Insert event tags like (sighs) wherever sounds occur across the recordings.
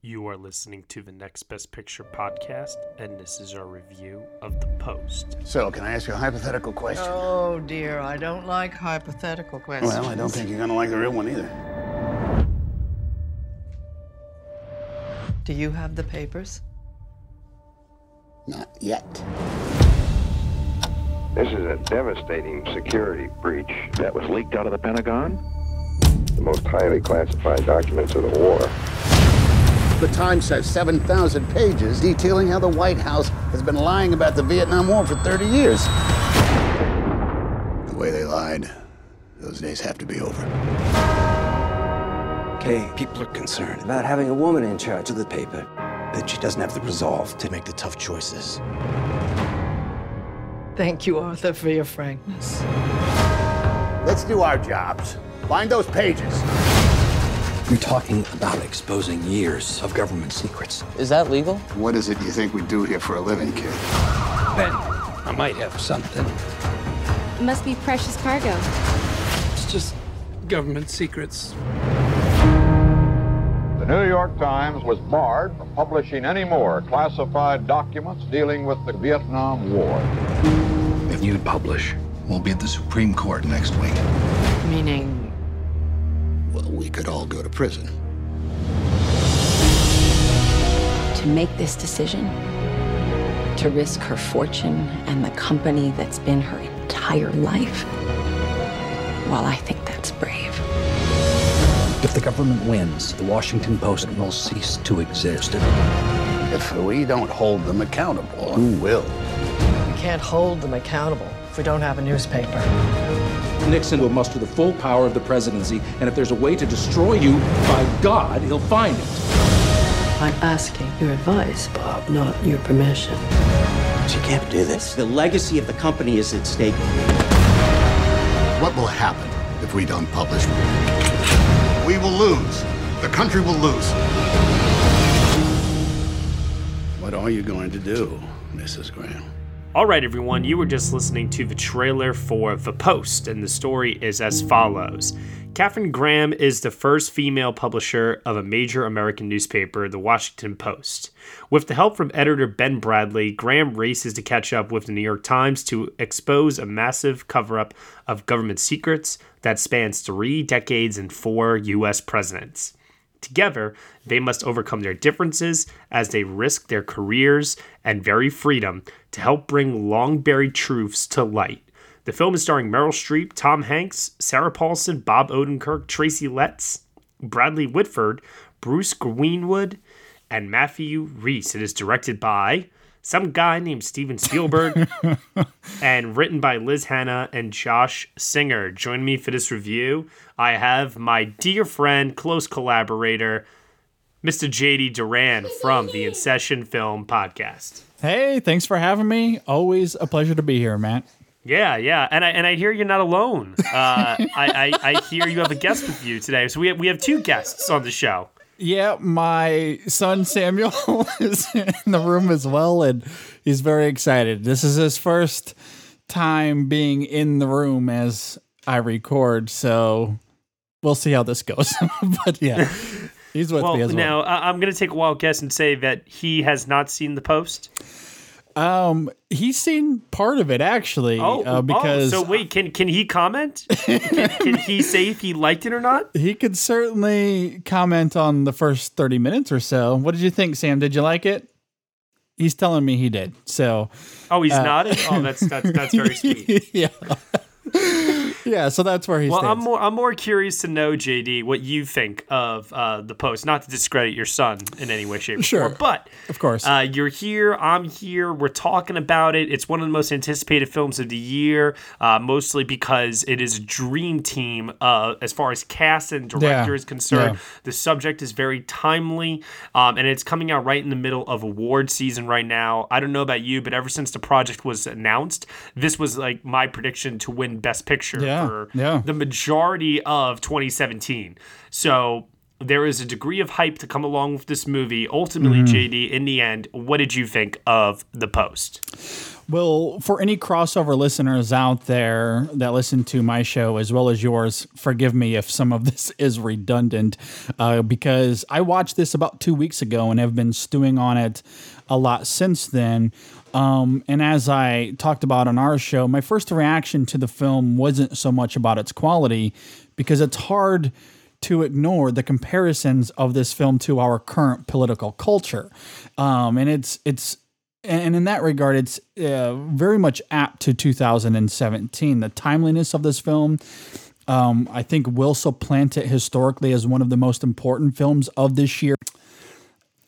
You are listening to the Next Best Picture podcast, and this is our review of The Post. So, can I ask you a hypothetical question? Oh dear, I don't like hypothetical questions. Well, I don't think you're gonna like the real one either. Do you have the papers? Not yet. This is a devastating security breach that was leaked out of the Pentagon. The most highly classified documents of the war. The Times has 7,000 pages detailing how the White House has been lying about the Vietnam War for 30 years. The way they lied, those days have to be over. Okay, people are concerned about having a woman in charge of the paper. That she doesn't have the resolve to make the tough choices. Thank you, Arthur, for your frankness. Let's do our jobs. Find those pages. You're talking about exposing years of government secrets. Is that legal? What is it you think we do here for a living, kid? Ben, I might have something. It must be precious cargo. It's just government secrets. The New York Times was barred from publishing any more classified documents dealing with the Vietnam War. If you publish, we'll be at the Supreme Court next week. Meaning, Well, we could all go to prison. to make this decision, to risk her fortune and the company that's been her entire life. Well, I think that's brave. If the government wins, the Washington Post will cease to exist. If we don't hold them accountable, who will? we can't hold them accountable if we don't have a newspaper. Nixon will muster the full power of the presidency, and if there's a way to destroy you, by God, he'll find it. I'm asking your advice, Bob, not your permission. She can't do this. The legacy of the company is at stake. What will happen if we don't publish? We will lose. The country will lose. What are you going to do, Mrs. Graham? All right, everyone, you were just listening to the trailer for The Post, and the story is as follows. Katharine Graham is the first female publisher of a major American newspaper, The Washington Post. With the help from editor Ben Bradlee, Graham races to catch up with the New York Times to expose a massive cover up of government secrets that spans three decades and four U.S. presidents. Together, they must overcome their differences as they risk their careers and very freedom to help bring long buried truths to light. The film is starring Meryl Streep, Tom Hanks, Sarah Paulson, Bob Odenkirk, Tracy Letts, Bradley Whitford, Bruce Greenwood, and Matthew Rhys. It is directed by some guy named Steven Spielberg (laughs) and written by Liz Hanna and Josh Singer. Join me for this review. I have my dear friend, close collaborator, Mr. JD Duran from the (laughs) InSession Film Podcast. Hey, thanks for having me. Always a pleasure to be here, Matt. Yeah, yeah, and I and I hear you're not alone. Uh, (laughs) I, I I hear you have a guest with you today. So we have, we have two guests on the show. Yeah, my son Samuel (laughs) is in the room as well, and he's very excited. This is his first time being in the room as I record, so we'll see how this goes. (laughs) but yeah, he's with Well, me as well. now I'm going to take a wild guess and say that he has not seen the post. Um, he's seen part of it actually. Oh, uh, because oh, so wait, can can he comment? (laughs) can, can he say if he liked it or not? he could certainly comment on the first 30 minutes or so. What did you think, Sam? Did you like it? He's telling me he did. So, Oh, he's nodding. Oh, that's that's that's very (laughs) sweet. yeah. (laughs) yeah, so that's where he Well, stands. I'm more I'm more curious to know, JD, what you think of uh, the post. Not to discredit your son in any way, shape, or Sure. form, but Of course. uh, you're here. I'm here. We're talking about it. It's one of the most anticipated films of the year, uh, mostly because it is a dream team uh, as far as cast and director Yeah. is concerned. Yeah. The subject is very timely, um, and it's coming out right in the middle of award season right now. I don't know about you, but ever since the project was announced, this was like my prediction to win Best Picture Yeah, for yeah. the majority of 2017. So there is a degree of hype to come along with this movie. Ultimately, Mm-hmm. JD, in the end, what did you think of The Post? Well, for any crossover listeners out there that listen to my show as well as yours, forgive me if some of (laughs) this is redundant, uh, because I watched this about two weeks ago and have been stewing on it a lot since then. Um, and as I talked about on our show, my first reaction to the film wasn't so much about its quality, because it's hard to ignore the comparisons of this film to our current political culture. Um, and it's it's and in that regard, it's uh, very much apt to 2017. The timeliness of this film, um, I think, will supplant it historically as one of the most important films of this year.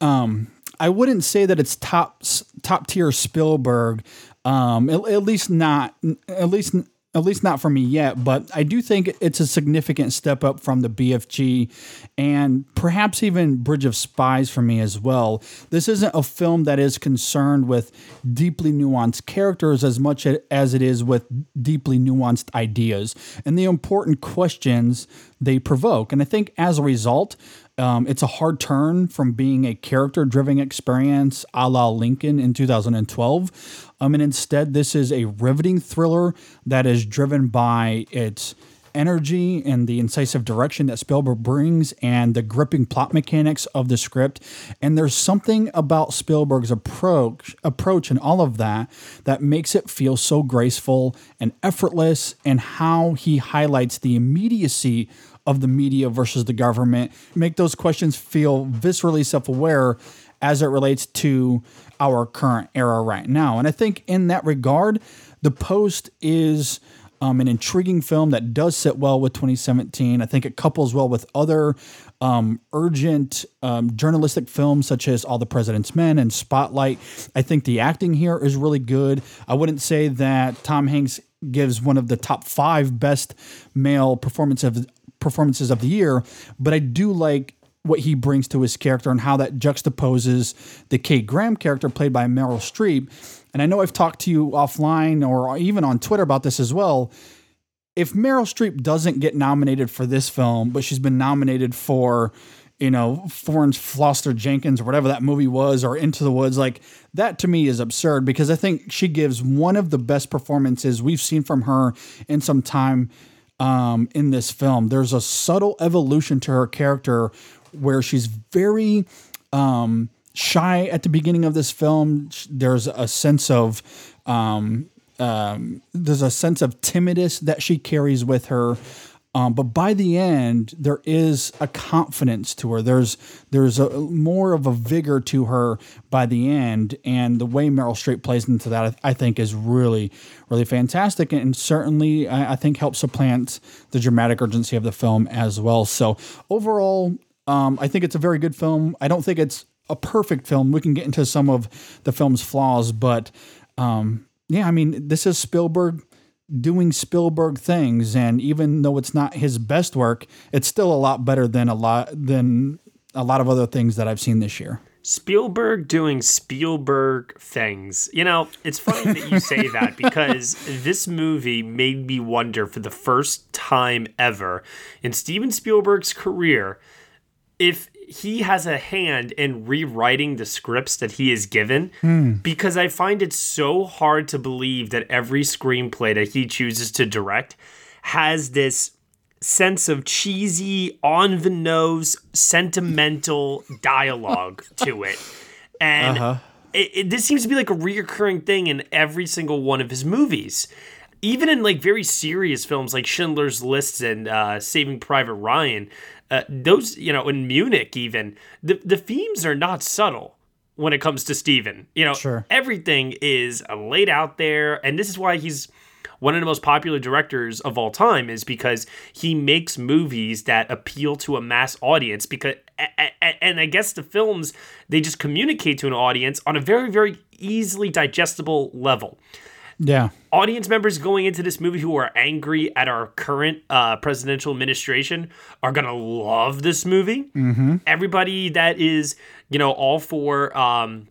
Um, I wouldn't say that it's top top tier Spielberg, um, at, at least not at least at least not for me yet, but I do think it's a significant step up from the BFG and perhaps even Bridge of Spies for me as well. This isn't a film that is concerned with deeply nuanced characters as much as it is with deeply nuanced ideas and the important questions they provoke. And I think as a result, um, it's a hard turn from being a character driven experience a la Lincoln in 2012. Um, and instead, this is a riveting thriller that is driven by its energy and the incisive direction that Spielberg brings and the gripping plot mechanics of the script. And there's something about Spielberg's approach approach and all of that that makes it feel so graceful and effortless and how he highlights the immediacy of the media versus the government, make those questions feel viscerally self aware as it relates to our current era right now. And I think in that regard, The Post is. Um, an intriguing film that does sit well with 2017. I think it couples well with other um, urgent um, journalistic films such as All the President's Men and Spotlight. I think the acting here is really good. I wouldn't say that Tom Hanks gives one of the top five best male performances performances of the year, but I do like what he brings to his character and how that juxtaposes the Kate Graham character played by Meryl Streep. And I know I've talked to you offline or even on Twitter about this as well. If Meryl Streep doesn't get nominated for this film, but she's been nominated for, you know, Florence Foster Jenkins or whatever that movie was, or Into the Woods, like that to me is absurd because I think she gives one of the best performances we've seen from her in some time um, in this film. There's a subtle evolution to her character where she's very um, shy at the beginning of this film. There's a sense of um, um there's a sense of timidness that she carries with her. Um, but by the end, there is a confidence to her. There's there's a more of a vigor to her by the end, and the way Meryl Streep plays into that, I think, is really really fantastic, and certainly I, I think helps supplant the dramatic urgency of the film as well. So overall, um, I think it's a very good film. I don't think it's a perfect film. We can get into some of the film's flaws, but um, yeah, I mean, this is Spielberg doing Spielberg things, and even though it's not his best work, it's still a lot better than a lot than a lot of other things that I've seen this year. Spielberg doing Spielberg things. You know, it's funny that you say that (laughs) because this movie made me wonder for the first time ever in Steven Spielberg's career if he has a hand in rewriting the scripts that he is given Hmm. because I find it so hard to believe that every screenplay that he chooses to direct has this sense of cheesy, on the nose, sentimental dialogue to it. And Uh-huh. it, it, this seems to be like a reoccurring thing in every single one of his movies. Even in like very serious films like Schindler's List and uh, Saving Private Ryan, uh, those you know in Munich even the the themes are not subtle when it comes to Steven. You know, Sure. everything is uh, laid out there, and this is why he's one of the most popular directors of all time is because he makes movies that appeal to a mass audience because and I guess the films they just communicate to an audience on a very very easily digestible level. Yeah. Audience members going into this movie who are angry at our current uh, presidential administration are gonna love this movie. Mm-hmm. Everybody that is, you know, all for um,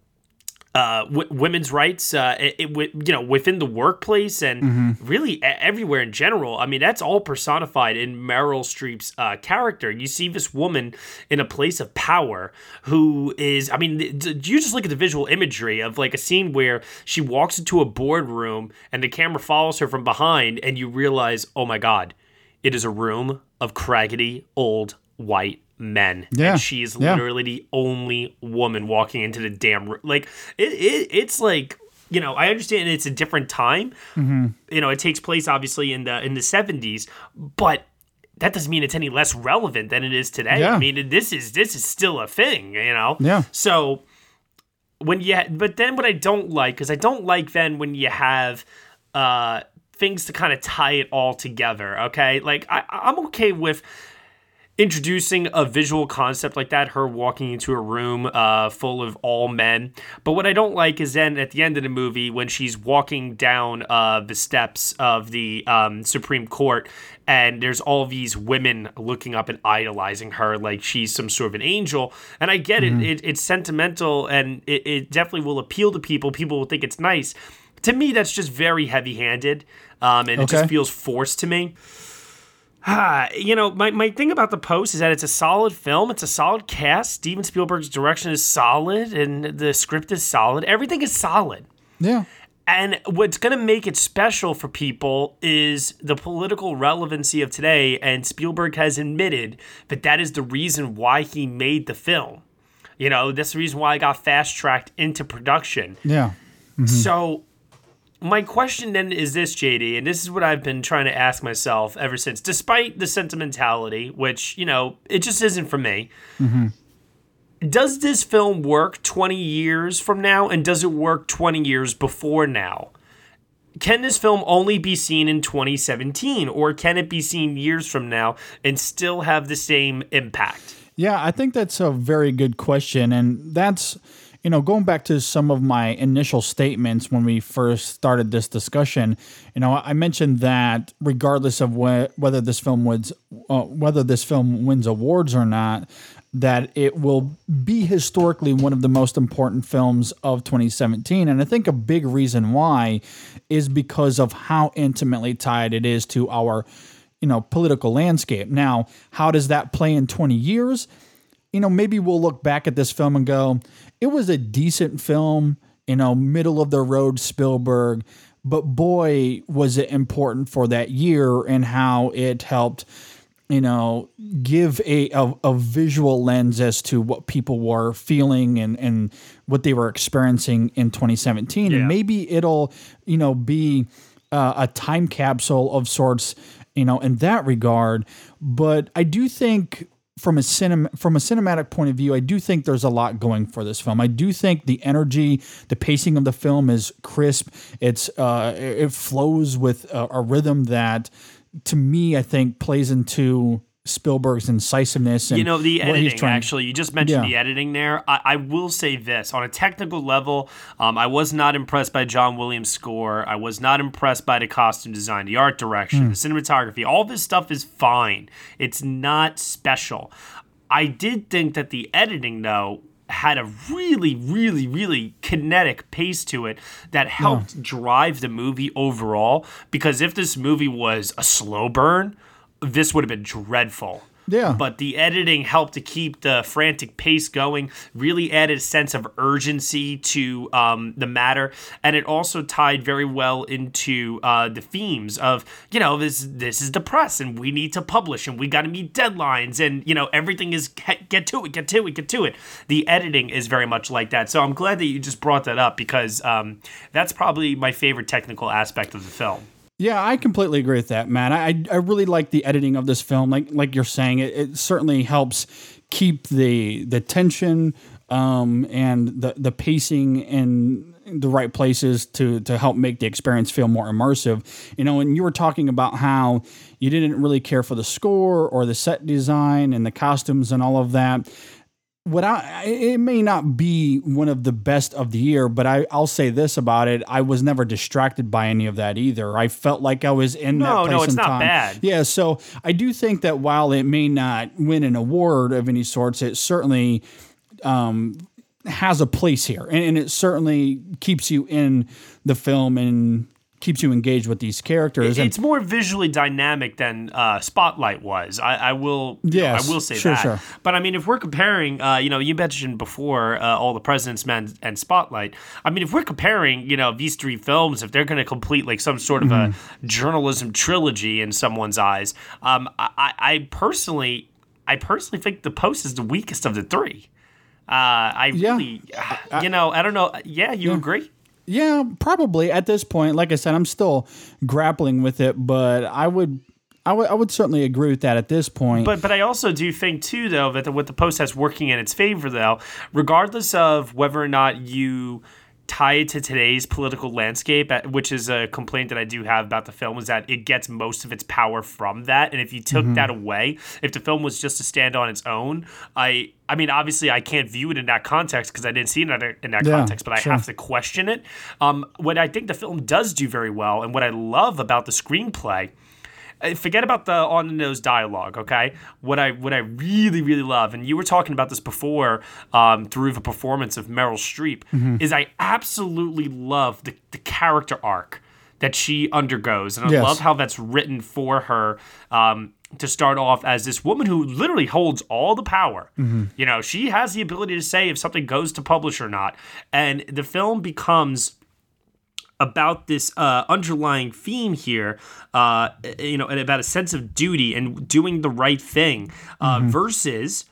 uh, w- women's rights, uh, it, it, you know, within the workplace and Mm-hmm. really e- everywhere in general. I mean, that's all personified in Meryl Streep's uh, character. You see this woman in a place of power who is, I mean, th- th- you just look at the visual imagery of like a scene where she walks into a boardroom and the camera follows her from behind, and you realize, oh my God, it is a room of craggedy old white men. Yeah, And she is yeah. literally the only woman walking into the damn room. Like it, it it's like you know I understand it's a different time. Mm-hmm. You know, it takes place obviously in the in the seventies, but that doesn't mean it's any less relevant than it is today. Yeah. I mean, this is this is still a thing. You know. Yeah. So when you but then what I don't like because I don't like then when you have uh things to kind of tie it all together. Okay, like I I'm okay with introducing a visual concept like that, her walking into a room uh, full of all men. But what I don't like is then at the end of the movie when she's walking down uh, the steps of the um, Supreme Court and there's all these women looking up and idolizing her like she's some sort of an angel. And I get it, it it's sentimental and it, it definitely will appeal to people. People will think it's nice. To me, that's just very heavy handed. Um, and it just feels forced to me. Ah, you know, my, my thing about the post is that it's a solid film. It's a solid cast. Steven Spielberg's direction is solid, and the script is solid. Everything is solid. Yeah. And what's going to make it special for people is the political relevancy of today. And Spielberg has admitted that that is the reason why he made the film. You know, that's the reason why I got fast tracked into production. Yeah. So, my question then is this, JD, and this is what I've been trying to ask myself ever since, despite the sentimentality, which, you know, it just isn't for me. Mm-hmm. Does this film work 20 years from now, and does it work 20 years before now? Can this film only be seen in 2017, or can it be seen years from now and still have the same impact? Yeah, I think that's a very good question. And that's, you know, going back to some of my initial statements when we first started this discussion, you know, I mentioned that regardless of whe- whether this film was, uh, whether this film wins awards or not, that it will be historically one of the most important films of 2017. And I think a big reason why is because of how intimately tied it is to our you know political landscape. Now, how does that play in 20 years? You know, maybe we'll look back at this film and go, it was a decent film, you know, middle of the road Spielberg, but boy, was it important for that year and how it helped, you know, give a, a, a visual lens as to what people were feeling and, and what they were experiencing in 2017. Yeah. And maybe it'll, you know, be uh, a time capsule of sorts, you know, in that regard. But I do think from a cinema from a cinematic point of view, I do think there's a lot going for this film. I do think the energy, the pacing of the film is crisp. It's uh, it flows with a, a rhythm that, to me, I think plays into Spielberg's incisiveness. And you know the editing trying- actually. You just mentioned Yeah. the editing there. I, I will say this. On a technical level um, i was not impressed by john williams score. I was not impressed by the costume design the art direction Hmm. the cinematography. All this stuff is fine. It's not special. I did think that the editing though had a really really really kinetic pace to it that helped drive the movie overall. Because if this movie was a slow burn this would have been dreadful Yeah. but the editing helped to keep the frantic pace going, really added a sense of urgency to um, the matter, and it also tied very well into uh, the themes of you know this this is the press and we need to publish and we got to meet deadlines and you know everything is get get to it, get to it, get to it. The editing is very much like that, so I'm glad that you just brought that up because um, that's probably my favorite technical aspect of the film. Yeah, I completely agree with that, man. I I really like the editing of this film. Like like you're saying, it, it certainly helps keep the the tension um, and the the pacing in the right places to to help make the experience feel more immersive. You know, and you were talking about how you didn't really care for the score or the set design and the costumes and all of that what I it may not be one of the best of the year, but I I'll say this about it: I was never distracted by any of that either. I felt like I was in that No, place no, it's not time. bad. Yeah, so I do think that while it may not win an award of any sorts, it certainly um, has a place here, and, and it certainly keeps you in the film and keeps you engaged with these characters. It's more visually dynamic than uh, Spotlight was. I, I will, Yes, I will say sure, that. sure. But I mean, if we're comparing, uh, you know, you mentioned before uh, all the President's Men and Spotlight. I mean, if we're comparing, you know, these three films, if they're going to complete like some sort of Mhm. a journalism trilogy in someone's eyes, um, I, I I personally, I personally think the Post is the weakest of the three. Uh, I really, you know, I don't know. Yeah, you agree? Yeah, probably at this point. Like I said, I'm still grappling with it, but I would, I would, I would certainly agree with that at this point. But but I also do think too though that the, what the post has working in its favor though, regardless of whether or not you tie it to today's political landscape, which is a complaint that I do have about the film, is that it gets most of its power from that. And if you took Mm-hmm. Mhm. that away, if the film was just to stand on its own, I I mean obviously I can't view it in that context because I didn't see it in that, in that Yeah, context, but I sure. have to question it. Um, what I think the film does do very well, and what I love about the screenplay forget about the on the nose dialogue okay what i what i really really love and you were talking about this before um, through the performance of meryl streep Mhm. is i absolutely love the, the character arc that she undergoes and i Yes. love how that's written for her um, to start off as this woman who literally holds all the power Mhm. you know she has the ability to say if something goes to publish or not and the film becomes about this uh, underlying theme here, uh, you know, and about a sense of duty and doing the right thing uh, Mhm. versus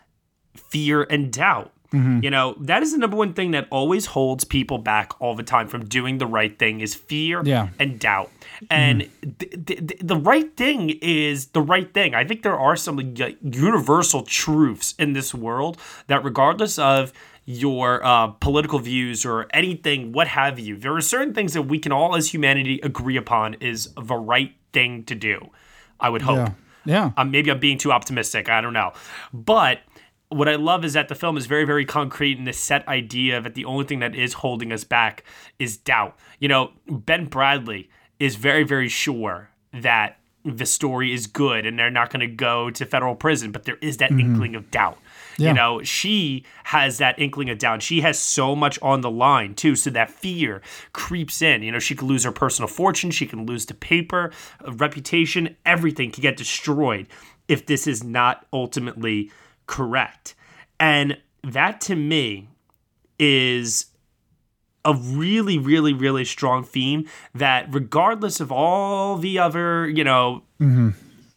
fear and doubt. Mhm. You know, that is the number one thing that always holds people back all the time from doing the right thing is fear Yeah. and doubt. And th- th- th- the right thing is the right thing. I think there are some like, universal truths in this world that, regardless of your uh, political views or anything, what have you, there are certain things that we can all, as humanity, agree upon is the right thing to do. I would hope. Yeah. Yeah. Um, maybe I'm being too optimistic. I don't know. But what I love is that the film is very, very concrete in this set idea that the only thing that is holding us back is doubt. You know, Ben Bradlee is very, very sure that the story is good and they're not going to go to federal prison, but there is that Mhm. inkling of doubt. Yeah. You know, she has that inkling of doubt. She has so much on the line too, so that fear creeps in. You know, she could lose her personal fortune, she can lose the paper, uh, reputation, everything can get destroyed if this is not ultimately correct. And that to me is a really, really, really strong theme that, regardless of all the other, you know, Mm-hmm.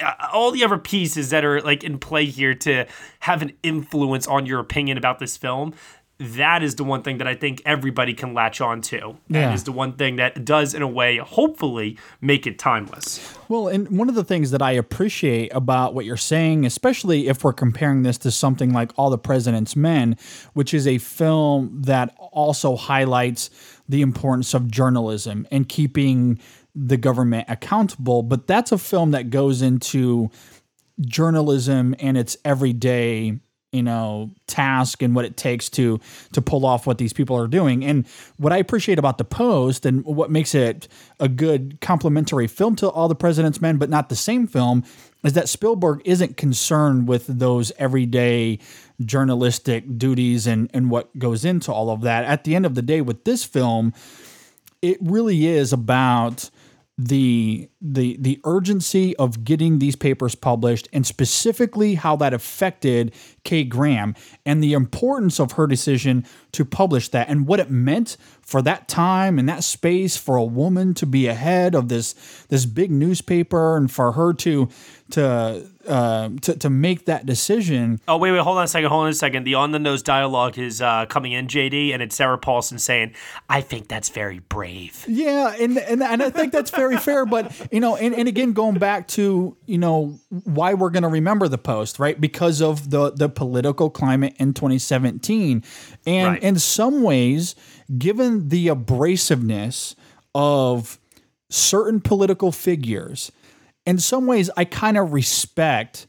Uh, all the other pieces that are like in play here to have an influence on your opinion about this film that is the one thing that i think everybody can latch on to Yeah. and is the one thing that does in a way hopefully make it timeless Well, and one of the things that I appreciate about what you're saying, especially if we're comparing this to something like All the President's Men, which is a film that also highlights the importance of journalism and keeping the government accountable, but that's a film that goes into journalism and its everyday you know task and what it takes to to pull off what these people are doing. And what i appreciate about the post and what makes it a good complementary film to all the president's men but not the same film is that spielberg isn't concerned with those everyday journalistic duties and and what goes into all of that. At the end of the day with this film it really is about the the the urgency of getting these papers published and specifically how that affected Kate Graham and the importance of her decision to publish that and what it meant for that time and that space for a woman to be ahead of this this big newspaper and for her to to uh, to, to make that decision oh wait wait hold on a second hold on a second the on the nose dialogue is uh, coming in jd and it's sarah paulson saying i think that's very brave Yeah, and, and and I think that's very fair. But you know, and, and again, going back to you know why we're going to remember the post, right? Because of the the political climate in 2017, and Right. In some ways, given the abrasiveness of certain political figures, in some ways, I kind of respect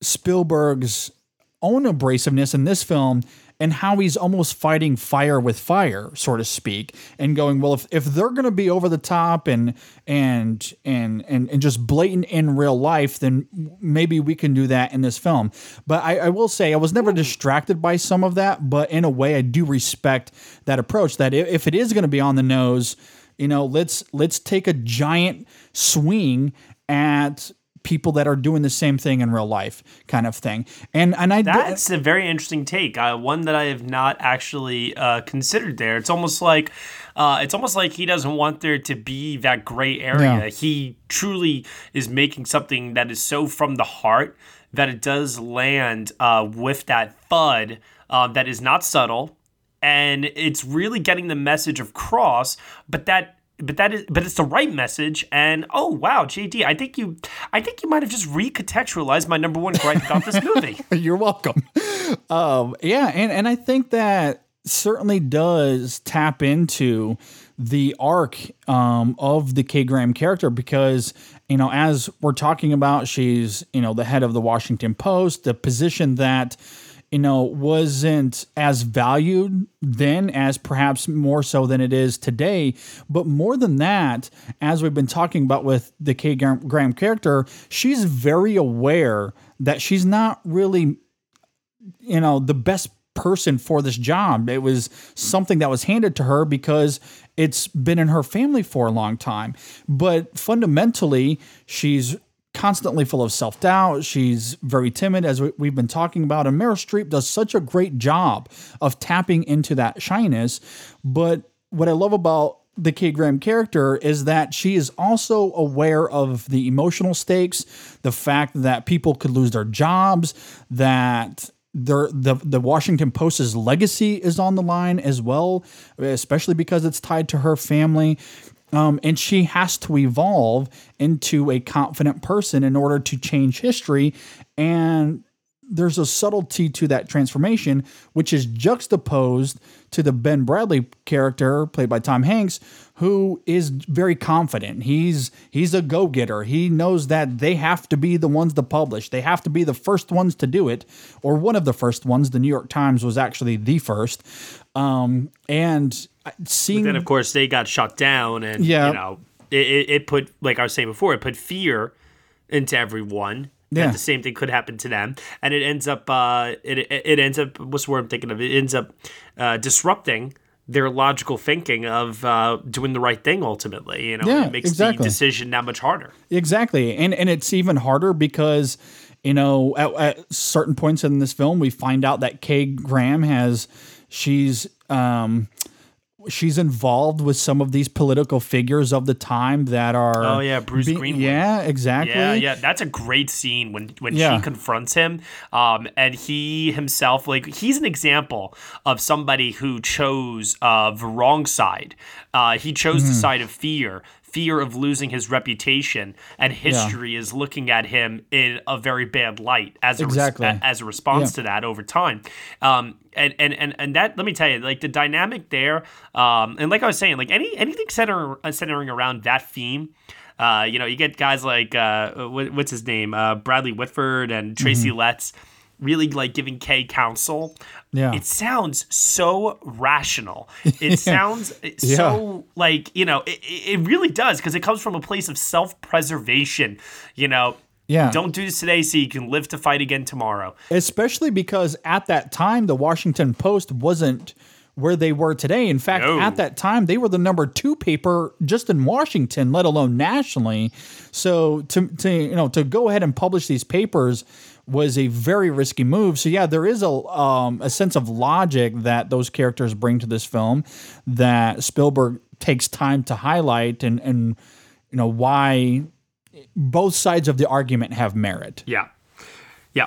Spielberg's own abrasiveness in this film and how he's almost fighting fire with fire, so to speak, and going, well, if, if they're going to be over the top and and and and and just blatant in real life, then maybe we can do that in this film. But I, I will say I was never distracted by some of that, but in a way, I do respect that approach. That if, it is going to be on the nose, you know, let's let's take a giant swing at people that are doing the same thing in real life kind of thing. And and i that's a very interesting take uh, one that i have not actually uh, considered there. It's almost like uh, it's almost like he doesn't want there to be that gray area. No. he truly is making something that is so from the heart that it does land uh, with that thud uh, that is not subtle. And it's really getting the message across but that but that is but it's the right message and oh wow jd i think you i think you might have just recontextualized my number one gripe about this movie (laughs) You're welcome. Um, yeah, and, and I think that certainly does tap into the arc um, of the Kay Graham character because, you know, as we're talking about, she's, you know, the head of the Washington Post, the position that, you know, wasn't as valued then as perhaps more so than it is today. But more than that, as we've been talking about with the Kay Graham Graham character, she's very aware that she's not really you know the best person for this job it was something that was handed to her because it's been in her family for a long time but fundamentally she's constantly full of self-doubt. She's very timid as we- we've been talking about. And meryl streep does such a great job of tapping into that shyness. But what i love about the Kay Graham character is that she is also aware of the emotional stakes, the fact that people could lose their jobs, that their, the the Washington Post's legacy is on the line as well, especially because it's tied to her family. Um, and she has to evolve into a confident person in order to change history. And there's a subtlety to that transformation, which is juxtaposed to the Ben Bradlee character played by Tom Hanks, who is very confident. He's he's a go-getter. He knows that they have to be the ones to publish. They have to be the first ones to do it, or one of the first ones. The New York Times was actually the first. Um, and seeing then of course they got shut down and Yeah. you know it, it, put like i was saying before it put fear into everyone Yeah. that the same thing could happen to them and it ends up uh it, it, it ends up what's the word i'm thinking of it ends up uh, disrupting their logical thinking of uh, doing the right thing ultimately you know Yeah, it makes exactly. the decision that much harder Exactly. And and it's even harder because you know at, at certain points in this film we find out that Kay Graham has she's um she's involved with some of these political figures of the time that are Oh, yeah, Bruce Greenwood. Yeah, exactly. Yeah, yeah, that's a great scene when when Yeah. she confronts him, um, and he himself, like he's an example of somebody who chose uh, the wrong side. Uh, he chose the Mhm. side of fear, fear of losing his reputation, and history is looking at him in a very bad light as a res- Exactly. as a response Yeah. to that over time. Um, and, and and and that let me tell you, like the dynamic there, um, and like I was saying, like any anything center, uh, centering around that theme. Uh, you know, you get guys like uh, what, what's his name, uh, Bradley Whitford and Tracy Mhm. Letts, really like giving Kay counsel. Yeah. it sounds so rational. (laughs) It sounds Yeah. so like you know, it, it really does because it comes from a place of self preservation. You know, Yeah. don't do this today so you can live to fight again tomorrow. Especially because at that time, the Washington Post wasn't where they were today. In fact, No. at that time, they were the number two paper just in Washington, let alone nationally. So to, to you know to go ahead and publish these papers was a very risky move. So yeah, there is a um, a sense of logic that those characters bring to this film that Spielberg takes time to highlight and and you know why both sides of the argument have merit. Yeah. Yeah.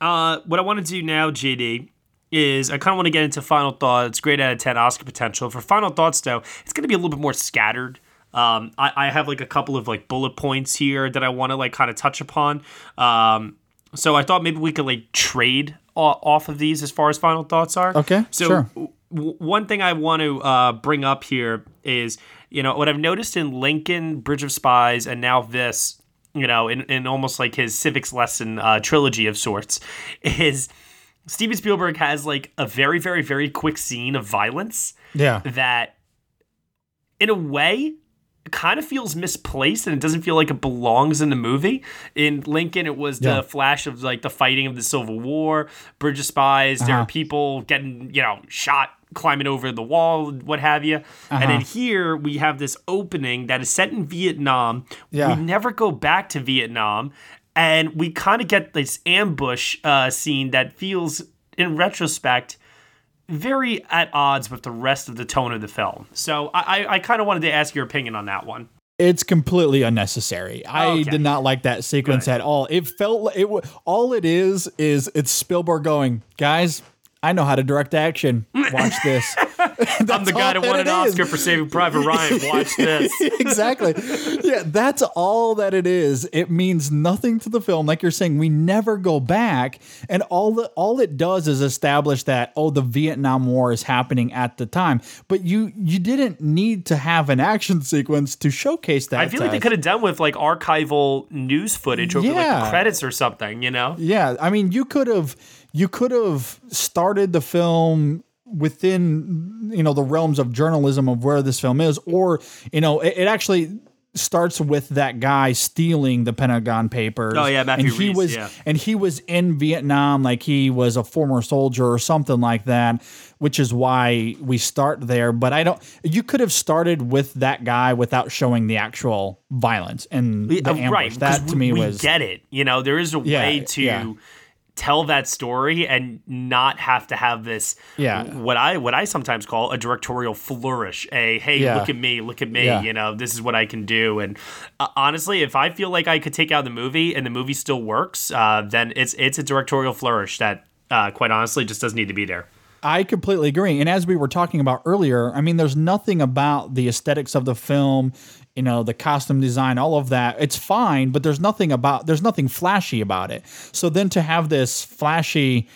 Uh, what I want to do now, JD, is I kind of want to get into final thoughts, great out of 10 Oscar potential. For final thoughts, though, it's going to be a little bit more scattered. Um, I, I have like a couple of like bullet points here that I want to like kind of touch upon. Um, so I thought maybe we could like trade off of these as far as final thoughts are. Okay, So sure. w- one thing I want to uh, bring up here is, you know, what I've noticed in Lincoln, Bridge of Spies, and now this, you know, in, in almost like his civics lesson uh, trilogy of sorts, (laughs) is Steven Spielberg has like a very, very, very quick scene of violence Yeah. that, in a way, kind of feels misplaced and it doesn't feel like it belongs in the movie. In Lincoln, it was the flash of like the fighting of the Civil War, Bridge of Spies. There Uh-huh. are people getting, you know, shot, climbing over the wall, what have you. And then Uh-huh. here we have this opening that is set in Vietnam. Yeah. We never go back to Vietnam. And we kind of get this ambush uh, scene that feels, in retrospect, very at odds with the rest of the tone of the film. So I, I, kind of wanted to ask your opinion on that one. It's completely unnecessary. I Okay. did not like that sequence at all. It felt it. All it is is it's Spielberg going, guys. I know how to direct action. Watch this. (laughs) (laughs) I'm the guy that won an Oscar for Saving Private Ryan. (laughs) Watch this. (laughs) exactly. Yeah, that's all that it is. It means nothing to the film. Like you're saying, we never go back, and all the all it does is establish that oh, the Vietnam War is happening at the time. But you you didn't need to have an action sequence to showcase that. I feel like they could have done with like archival news footage over like the credits or something, you know? Yeah, I mean, you could have you could have started the film within you know the realms of journalism of where this film is, or you know, it, it actually starts with that guy stealing the Pentagon Papers. Oh, yeah, Matthew and he Rhys, was yeah. and he was in Vietnam, like he was a former soldier or something like that, which is why we start there. But I don't. You could have started with that guy without showing the actual violence and the ambush. right. That to we, me we was get it. You know, there is a Yeah, way to yeah. Tell that story and not have to have this Yeah. what I what I sometimes call a directorial flourish. A hey, Yeah. look at me, look at me, Yeah. you know, this is what I can do. And uh, honestly, if I feel like I could take out the movie and the movie still works, uh, then it's it's a directorial flourish that uh, quite honestly just doesn't need to be there. I completely agree. And as we were talking about earlier, I mean, there's nothing about the aesthetics of the film, you know, the costume design, all of that. It's fine, but there's nothing about, there's nothing flashy about it. So then to have this flashy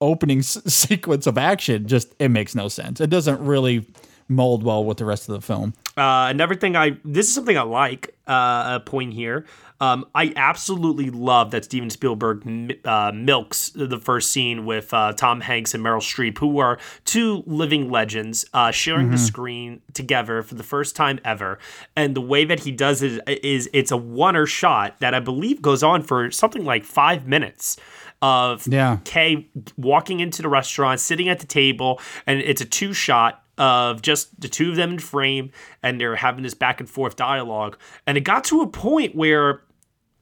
opening (laughs) s- sequence of action, just, it makes no sense. It doesn't really mold well with the rest of the film. Uh, another thing I this is something I like uh, a point here. Um, I absolutely love that Steven Spielberg uh, milks the first scene with uh, Tom Hanks and Meryl Streep, who are two living legends uh, sharing the Mm-hmm. screen together for the first time ever. And the way that he does it is it's a one-er shot that I believe goes on for something like five minutes of Yeah. Kay walking into the restaurant, sitting at the table, and it's a two shot of just the two of them in frame, and they're having this back and forth dialogue. And it got to a point where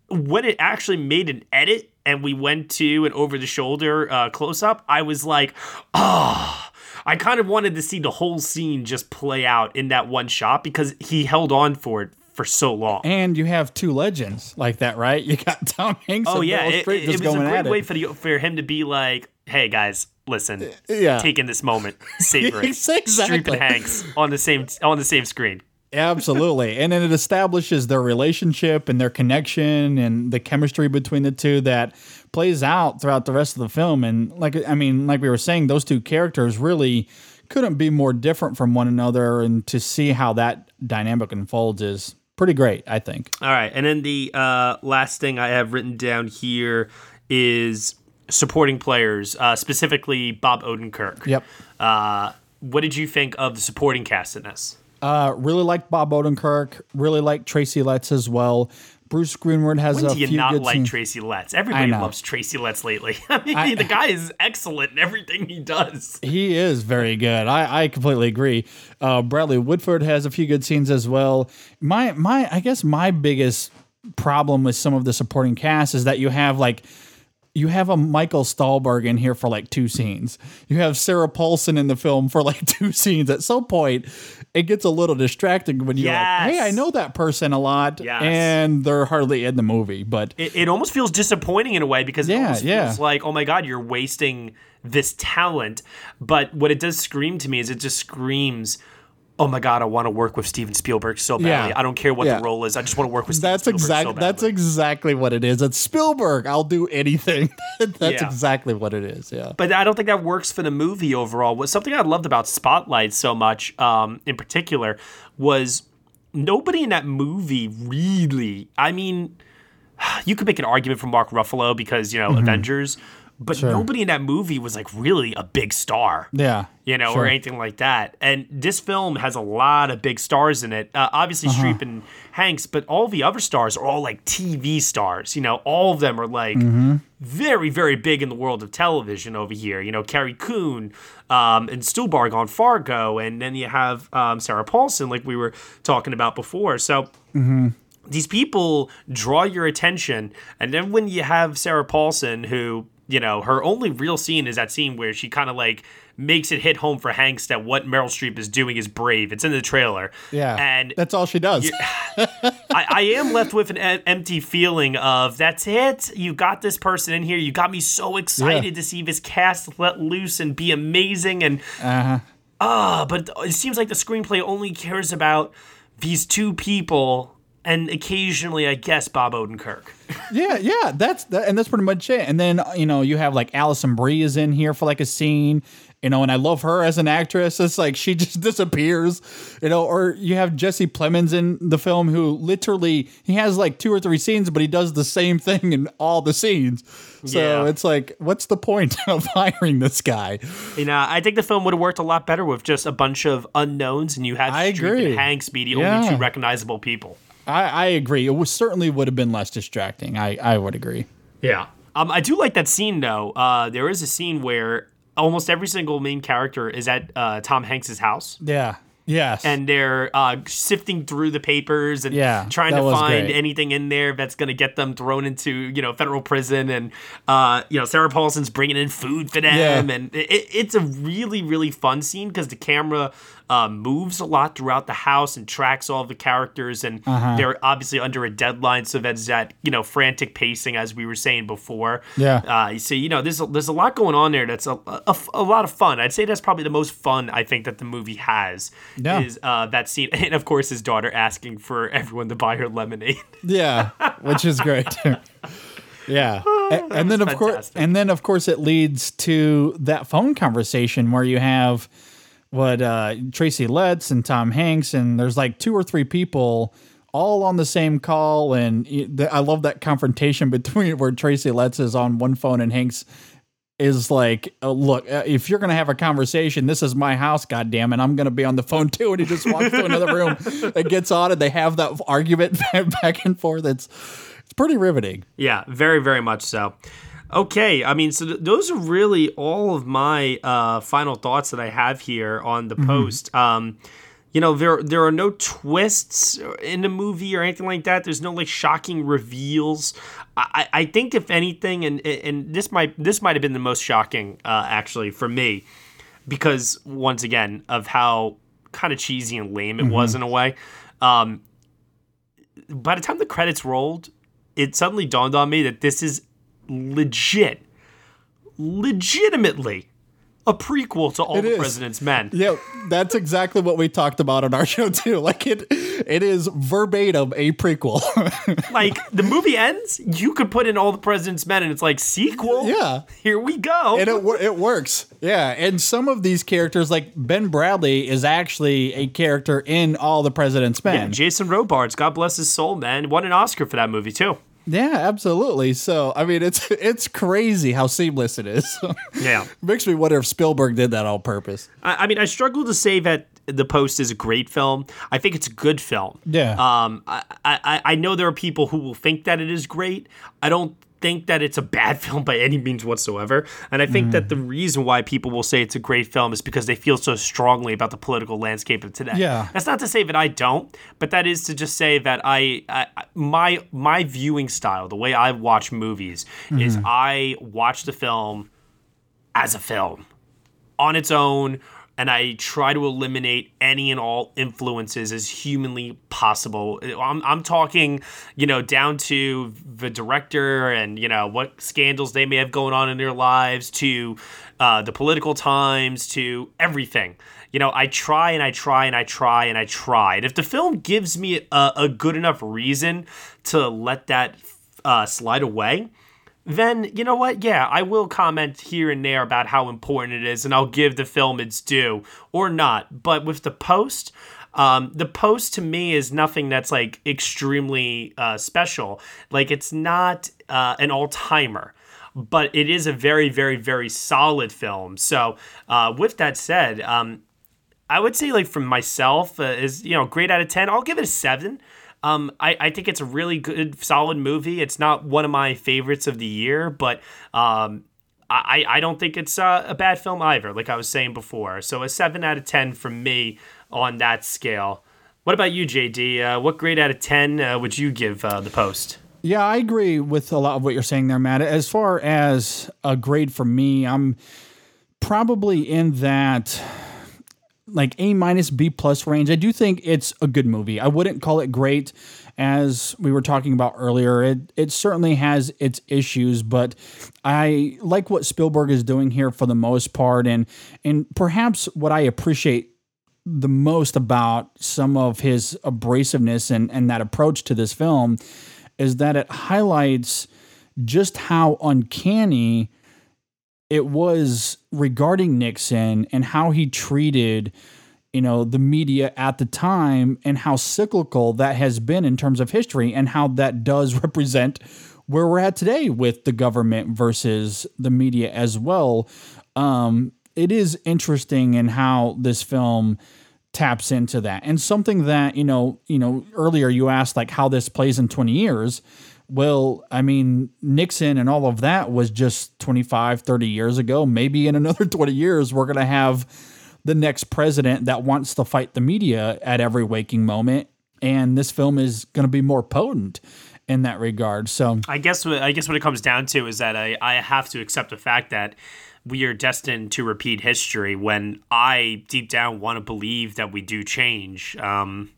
when it actually made an edit and we went to an over the shoulder uh, close up, I was like, oh, I kind of wanted to see the whole scene just play out in that one shot because he held on for it for so long. And you have two legends like that, right? You got (laughs) Tom Hanks Oh yeah, it, it- it was a great way for the, for him to be like, "Hey guys, listen, Yeah. taking this moment, (laughs) savor it." Exactly. Streep and Hanks on the same on the same screen. Absolutely. and then it establishes their relationship and their connection and the chemistry between the two that plays out throughout the rest of the film. And like I mean, like we were saying, those two characters really couldn't be more different from one another. And to see how that dynamic unfolds is pretty great, I think. All right, and then the uh, last thing I have written down here is supporting players, uh, specifically Bob Odenkirk. Yep. Uh, what did you think of the supporting cast in this? Uh, really like Bob Odenkirk. Really like Tracy Letts as well. Bruce Greenwood has When a do you few not good like scenes. Tracy Letts? Everybody loves Tracy Letts lately. (laughs) I mean, I- the guy is excellent in everything he does. He is very good. I, I completely agree. Uh, Bradley Whitford has a few good scenes as well. My my I guess my biggest problem with some of the supporting cast is that you have like you have a Michael Stuhlbarg in here for like two scenes. You have Sarah Paulson in the film for like (laughs) two scenes. At some point, it gets a little distracting when you're like, "Hey, I know that person a lot," Yes. and they're hardly in the movie. But It, it almost feels disappointing in a way because it Yeah, almost yeah. feels like, oh my god, you're wasting this talent. But what it does scream to me is it just screams, oh my god, I want to work with Steven Spielberg so badly. Yeah. I don't care what Yeah. the role is. I just want to work with Steven that's Spielberg exactly so that's exactly what it is. It's Spielberg. I'll do anything. (laughs) that's Yeah. exactly what it is. Yeah. but I don't think that works for the movie overall. What something I loved about Spotlight so much, um, in particular, was nobody in that movie really. I mean, (sighs) you could make an argument for Mark Ruffalo because you know Mm-hmm. Avengers, but Sure. nobody in that movie was like really a big star Yeah. you know, Sure. or anything like that. And this film has a lot of big stars in it. Uh, obviously, Uh-huh. Streep and Hanks, but all the other stars are all like TV stars. You know, all of them are like Mm-hmm. very, very big in the world of television over here. You know, Carrie Coon um, and Stuhlbarg on Fargo, and then you have um, Sarah Paulson, like we were talking about before. So these people draw your attention and then when you have sarah paulson who you know her only real scene is that scene where she kind of like makes it hit home for hanks that what meryl streep is doing is brave it's in the trailer Yeah. and that's all she does. I, I am left with an em- empty feeling of that's it. You got this person in here. You got me so excited to see this cast let loose and be amazing. And Uh-huh. ah, but it seems like the screenplay only cares about these two people and occasionally, I guess, Bob Odenkirk. (laughs) yeah, yeah, that's that, and that's pretty much it. And then you know you have like Alison Brie is in here for like a scene, you know, and I love her as an actress. It's like she (laughs) just disappears, you know. Or you have Jesse Plemons in the film who literally he has like two or three scenes, but he does the same (laughs) thing in all the scenes. So Yeah. it's like, what's the point of hiring this guy? You know, I think the film would have worked a lot better with just a bunch of unknowns, and you had I agree. Hanks be the only two recognizable people. I, I agree. It was, certainly would have been less distracting. I, I would agree. Yeah. Um, I do like that scene though. Uh, there is a scene where almost every single main character is at uh, Tom Hanks's house. Yeah. Yes. And they're uh, sifting through the papers and Yeah, trying to find great. anything in there that's going to get them thrown into you know federal prison. And uh, you know Sarah Paulson's bringing in food for them, Yeah. and it, it's a really really fun scene because the camera uh, moves a lot throughout the house and tracks all the characters, and Uh-huh. they're obviously under a deadline, so that's that you know frantic pacing as we were saying before. Yeah. Uh, so you know, there's a, there's a lot going on there. That's a, a, a lot of fun. I'd say that's probably the most fun I think that the movie has. Yeah. Is uh, that scene, (laughs) and of course his daughter asking for everyone to buy her lemonade. (laughs) Yeah, which is great. yeah, (sighs) and, and then of course, and then of course, it leads to that phone conversation where you have what uh, Tracy Letts and Tom Hanks, and there's like two or three people all on the same call, and I love that confrontation (laughs) between where Tracy Letts is on one phone and Hanks is like, oh, look, uh, if you're gonna have a conversation, this is my house, goddamn it, I'm gonna be on the phone (laughs) too. And he just walks to another room and gets on, and they have that argument (laughs) back and forth. It's it's pretty riveting. Yeah, very, very much so. Okay, I mean, so th- those are really all of my uh, final thoughts that I have here on the post. Um, you know, there there are no twists in the movie or anything like that. There's no like shocking reveals. I, I I think if anything, and and this might this might have been the most shocking uh, actually for me, because once again of how kind of cheesy and lame it was in a way. Um, by the time the credits rolled, it suddenly dawned on me that this is legit, legitimately a prequel to All It the is. President's Men. Yeah, that's exactly what we talked about on our (laughs) show too. Like it, it is verbatim a prequel. (laughs) Like the movie ends, you could put in All the President's Men, and it's like sequel. Yeah. here we go. and it it works. Yeah, and some of these characters, like Ben Bradlee, is actually a character in All the President's Men. yeah, Jason Robards, God bless his soul, man, won an Oscar for that movie too. Yeah, absolutely. So I mean, it's (laughs) it's crazy how seamless it is. (laughs) Yeah. Makes me wonder if Spielberg did that on purpose. I, I mean, I struggle to say that The Post is a great film. I think it's a good film. Yeah. Um, I, I, I know there are people who will think that it is great. I don't think that it's a bad (laughs) film by any means whatsoever. And I think Mm. that the reason why people will say it's a great film is because they feel so strongly about the political landscape of today. Yeah. That's not to say that I don't, but that is to just say that I, I my my viewing style, the way I watch movies, is Mhm. I watch the film as a film on its own and I try to eliminate any and all influences as humanly possible. I'm, I'm talking, you know, down to the director and, you know, what scandals they may have going on in their lives, to uh, the political times, to everything. You know, I try and I try and I try and I try. And if the film gives me a, a good enough reason to let that uh, slide away, then you know what? Yeah, I will comment here and there about how important it is, and I'll give the film its due or not. But with the post, um, the post to me is nothing that's like extremely uh, special. Like it's not uh, an all timer. but it is a very, very, very solid film. So, uh, with that said, um, I would say like from myself uh, is you know great out of ten. I'll give it a seven. Um, I, I think it's a really good, solid movie. It's not one of my favorites of the year, but um, I, I don't think it's uh, a bad film either, like I was saying before. So a 7 out of 10 from me on that scale. What about you, JD? Uh, what grade out of 10 uh, would you give uh, The Post? Yeah, I agree with a lot of what you're saying there, Matt. As far as a grade for me, I'm probably in that like A minus B plus range. I do think it's a good movie. I wouldn't call it great as we were talking about earlier. It it certainly has its issues, but I like what Spielberg is doing here for the most part and and perhaps what I appreciate the most about some of his abrasiveness and, and that approach to this film is that it highlights just how uncanny it was regarding Nixon and how he treated you know the media at the time and how cyclical that has been in terms of history and how that does (laughs) represent where we're at today with the government versus the media as well. Um, it is interesting in how this film taps into that. And something that you know you know earlier you asked like how this plays in 20 years well, I mean, Nixon and all of that was just 25, 30 years ago. Maybe in another (laughs) 20 years, we're going to have the next president that wants to fight the media at every waking moment. And this film is going to be more potent in that regard. So I guess what, I guess what it comes down to is that I, I have to accept the fact that we are destined to repeat history when I deep down want to believe that we do change. Um,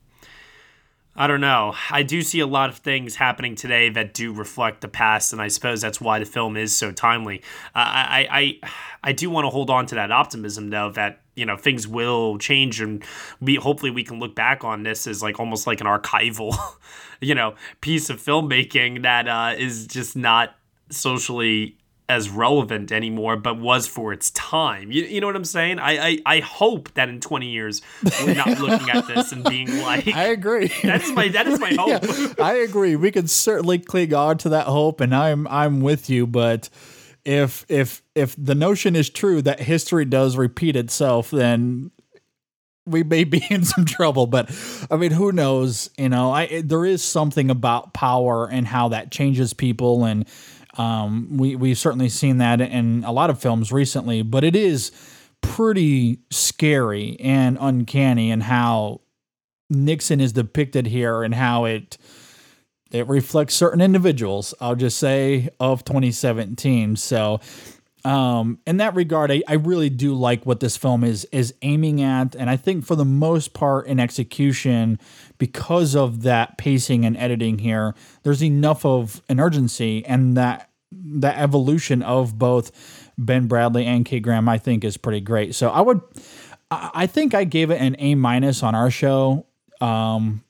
I don't know. I do see a lot of things happening today that do reflect the past, and I suppose that's why the film is so timely. Uh, I, I, I do want to hold on to that optimism, though, that you know things will change, and we hopefully we can look back on this as like almost like an archival, (laughs) you know, piece of filmmaking that uh, is just not socially as relevant anymore, but was for its time. You, you know what I'm saying? I, I, I hope that in 20 years we're not (laughs) looking at this and being like, I agree. That's my that is my (laughs) hope. yeah, (laughs) I agree. We can certainly cling on to that hope, and I'm I'm with you. But if if if the notion is true that history does repeat itself, then we may be in some trouble but i mean who knows you know i there is something about power and how that changes people and um, we we've certainly seen that in a lot of films recently, but it is pretty scary and uncanny in how Nixon is depicted here and how it it reflects certain individuals. I'll just say of 2017. So. Um, in that regard, I, I really do like what this film is is aiming at, and I think for the most part in execution, because of that pacing and editing here, there's enough of an urgency and that the evolution of both Ben Bradlee and Kay Graham, I think, is pretty great. So I would, I think I gave it an A minus on our show, um,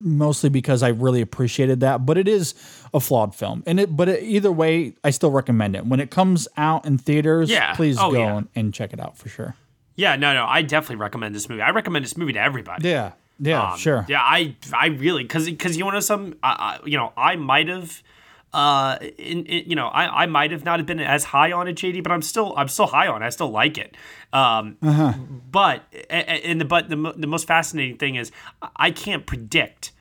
mostly because I really appreciated that. But it is a flawed film, and it. But it, either way, I still recommend it when it comes out in theaters. Yeah. please Oh, go yeah. and, and check it out for sure. Yeah, no, no, I definitely recommend this movie. I recommend this movie to everybody. Yeah, yeah, Um, sure. Yeah, I I really because because you want to know some I, I, you know I might have uh in, in you know I, I might have not have been as high on it JD but I'm still I'm still high on it I still like it um Uh-huh. but and the but the, the most fascinating thing is I can't predict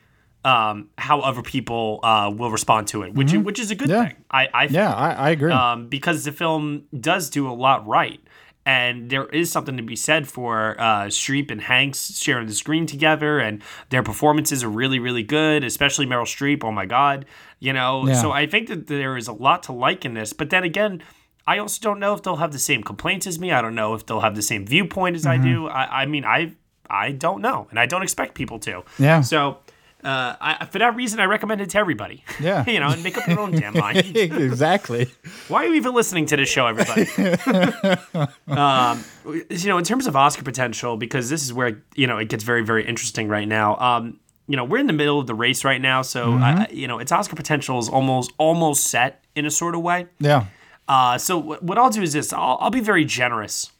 um how other people uh will respond to it which Mhm. which is a good Yeah. thing I I Yeah, I, I agree. um, because the film does do a lot right. And there is something to be said for uh, Streep and Hanks sharing the screen together, and their performances are really, really good, especially Meryl Streep. Oh my God. You know, Yeah. so I think that there is a lot to like in this. But then again, I also don't know if they'll have the same complaints as me. I don't know if they'll have the same viewpoint as I Mhm. do. I, I mean, I I don't know, and I don't expect people to. Yeah. So uh, I, for that reason, I recommend it to everybody. Yeah. (laughs) you know, and make up your own damn mind. (laughs) exactly. Why are you even listening to this show, everybody? (laughs) um, you know, in terms of Oscar potential, because this is where you know it gets very, very interesting right now. Um, you know, we're in the middle of the race right now, so Mm-hmm. I, you know, its Oscar potential is almost almost set in a sort of way. Yeah. Uh, so wh- what I'll do is this: I'll, I'll be very generous,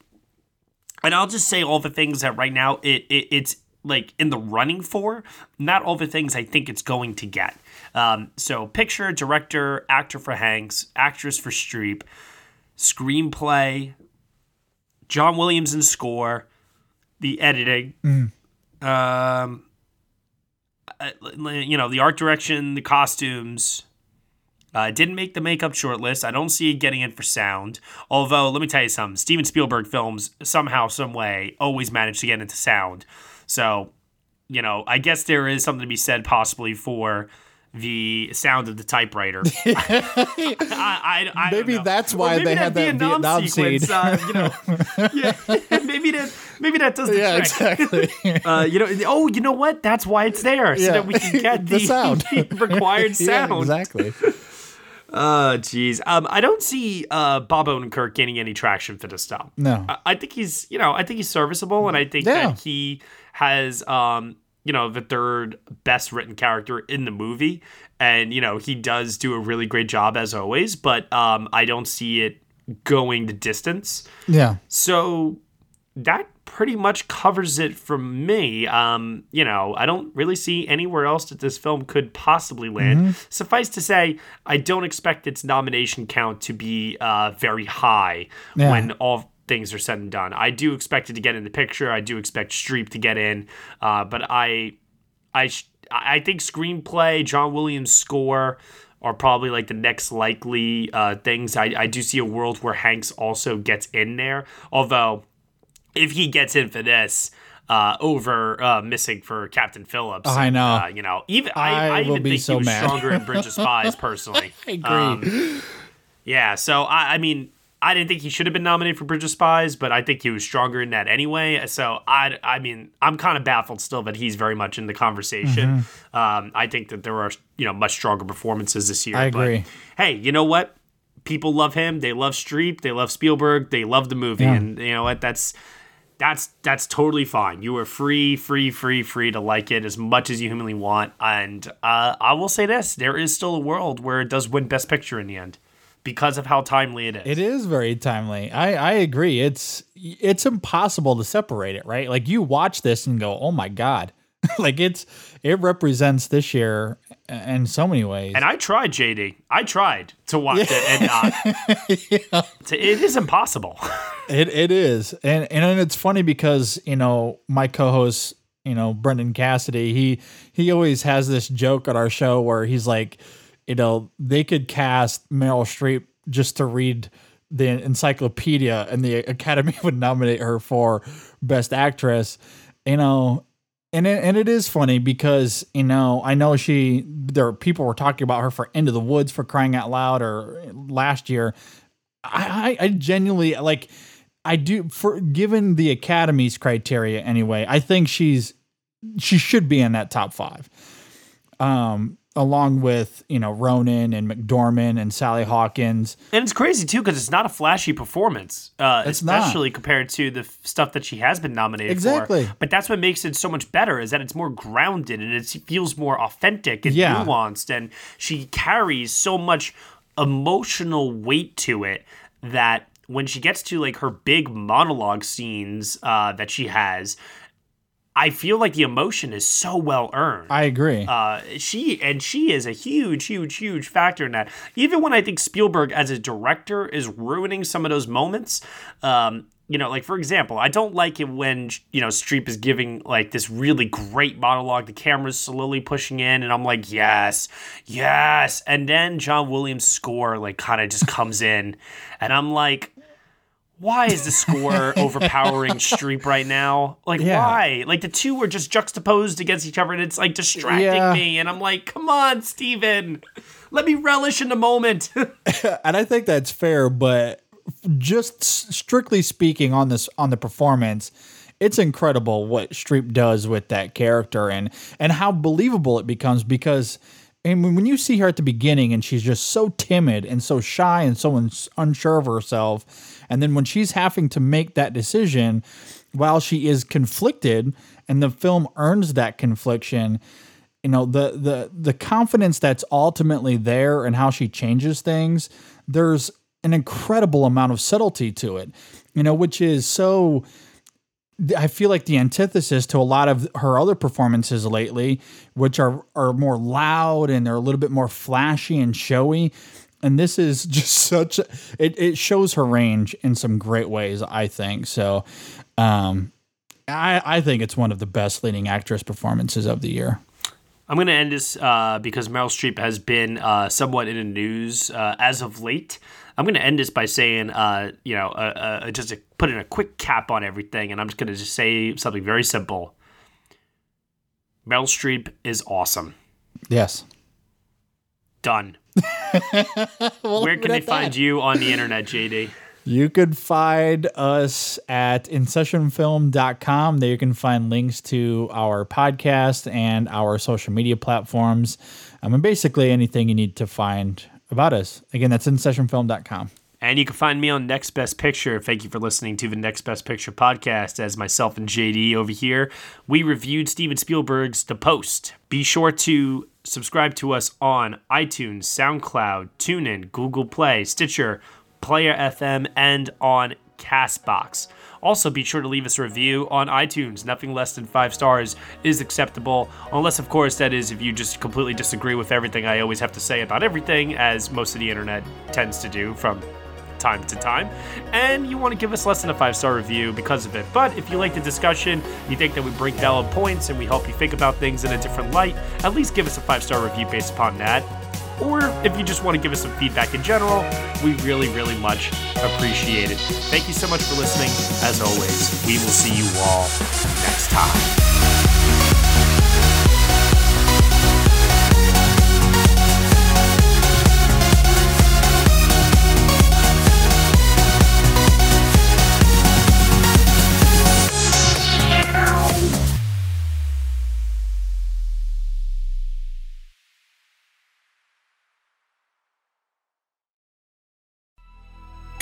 and I'll just say all the things that right now it, it it's like in the running for, not all the things I think it's going to get. Um, so picture, director, actor for Hanks, actress for Streep, screenplay, John Williams and score, the editing, um, uh, you know, the art direction, the costumes. Uh, didn't make the makeup shortlist. I don't see it getting in for sound. Although, let me tell you something: Steven Spielberg films somehow, some way, always manage to get into sound. So, you know, I guess there is something to be said possibly for the sound of the typewriter. (laughs) (laughs) I, I, I Maybe that's why maybe they had that Vietnam sequence, scene. uh, you know, (laughs) yeah, maybe that maybe that does the Yeah, trick. exactly. Uh, you know, oh, you know what? That's why it's there, so Yeah. that we can get The the, sound. required Yeah, sound. exactly. Oh, jeez. Um, I don't see uh, Bob Odenkirk gaining any traction for this stuff. No. I, I think he's, you know, I think he's serviceable, and I think Yeah. that he has, um, you know, the third best written character in the movie, and you know, he does do a really great job as always. But um, I don't see it going the distance. Yeah. So that pretty much covers it for me. Um, you know, I don't really see anywhere else that this film could possibly land. Mm-hmm. Suffice to say, I don't expect its nomination count to be uh, very high Yeah. when all things are said and done. I do expect it to get in the picture. I do expect Streep to get in, uh, but I, I, sh- I think screenplay, John Williams' score. Are probably like the next likely uh, things. I, I do see a world where Hanks also gets in there. Although if he gets in for this uh, over uh, missing for Captain Phillips, I know. Uh, you know, even I, I I, will even be think so he was mad. stronger in Bridge of Spies (laughs) personally. I agree. Um, yeah, so I, I mean, I didn't think he should have been nominated for Bridge of Spies, but I think he was stronger in that anyway. So I, I mean, I'm kind of baffled still that he's very much in the conversation. Mm-hmm. Um, I think that there are you know much stronger performances this year. I but, agree. hey, you know what? People love him. They love Streep. They love Spielberg. They love the movie, Yeah. and you know what? That's that's that's totally fine. You are free, free, free, free to like it as much as you humanly want. And uh, I will say this: there is still a world where it does win Best Picture in the end because of how timely it is. It is very timely. I I agree. It's it's impossible to separate it, right? Like you watch this and go, "Oh my god." (laughs) like it's it represents this year in so many ways. And I tried, JD. I tried to watch it, and uh, (laughs) to- it is impossible. (laughs) It it is, and and it's funny because you know my co-host, you know Brendan Cassidy, he he always has this joke at our show where he's like, you know, they could cast Meryl Streep just to read the encyclopedia, and the Academy (laughs) would nominate her for Best Actress, you know. And it, and it is funny because you know I know she there people were talking about her for Into the Woods for crying out loud or last year I I genuinely like I do for given the Academy's criteria anyway, I think she's she should be in that top five. Um along with, you know, Ronan and McDormand and Sally Hawkins. And it's crazy too because it's not a flashy performance, uh, It's not. especially compared to the f- stuff that she has been nominated Exactly. for. But that's what makes it so much better is that it's more grounded and it feels more authentic and Yeah. nuanced, and she carries so much emotional weight to it that when she gets to like her big monologue scenes uh, that she has. I feel like the emotion is so well earned. I agree. Uh, she and she is a huge, huge, huge factor in that. Even when I think Spielberg as a director is ruining some of those moments, um, you know, like for example, I don't like it when you know Streep is giving like this really great monologue. The camera's slowly pushing in, and I'm like, yes, yes, and then John Williams' score like kind of just comes in, and I'm like. Why is the score (laughs) overpowering Streep right now? Like, Yeah. why? Like, the two are just juxtaposed against each other, and it's like distracting Yeah. me. And I'm like, come on, Steven. Let me relish in the moment. (laughs) and I think that's fair, but just strictly speaking on this on the performance, it's incredible what Streep does with that character and and how believable it becomes because and when you see her at the beginning and she's just so timid and so shy and so uns- unsure of herself and then when she's having to make that decision while she is conflicted and the film earns that confliction you know the the the confidence that's ultimately there and how she changes things there's an incredible amount of subtlety to it you know which is so I feel like the antithesis to a lot of her other performances lately, which are are more loud and they're a little bit more flashy and showy. And this is (laughs) just such a, it, it shows her range in some great ways, I think. So um I I think it's one of the best leading actress performances of the year. I'm going to end this uh, because Meryl Streep has been uh, somewhat in the news uh, as of late. I'm going to end this by saying, uh, you know, uh, uh, just to put in a quick cap on everything, and I'm just going to just say something very simple. Meryl Streep is awesome. Yes. Done. (laughs) Where can they find you on the internet, JD? You could find us at InSessionFilm.com. There you can find links to our podcast and our social media platforms. I mean, basically anything you need to find about us. Again, that's InSessionFilm.com. And you can find me on Next Best Picture. Thank you for listening to the Next Best Picture podcast. As myself and JD over here, we reviewed Steven Spielberg's The Post. Be sure to subscribe to us on iTunes, SoundCloud, TuneIn, Google Play, Stitcher, Player FM, and on Castbox. Also, be sure to leave us a review on iTunes. Nothing less than five stars is acceptable, unless, of course, that is if you just completely disagree with everything I always have to say about everything, as most of the internet tends to do from time to time, and you want to give us less than a five star review because of it. But if you like the discussion, you think that we bring valid points and we help you think about things in a different light, at least give us a five star review based upon that. Or if you just want to give us some feedback in general, we really, really much appreciate it. Thank you so much for listening. As always, we will see you all next time.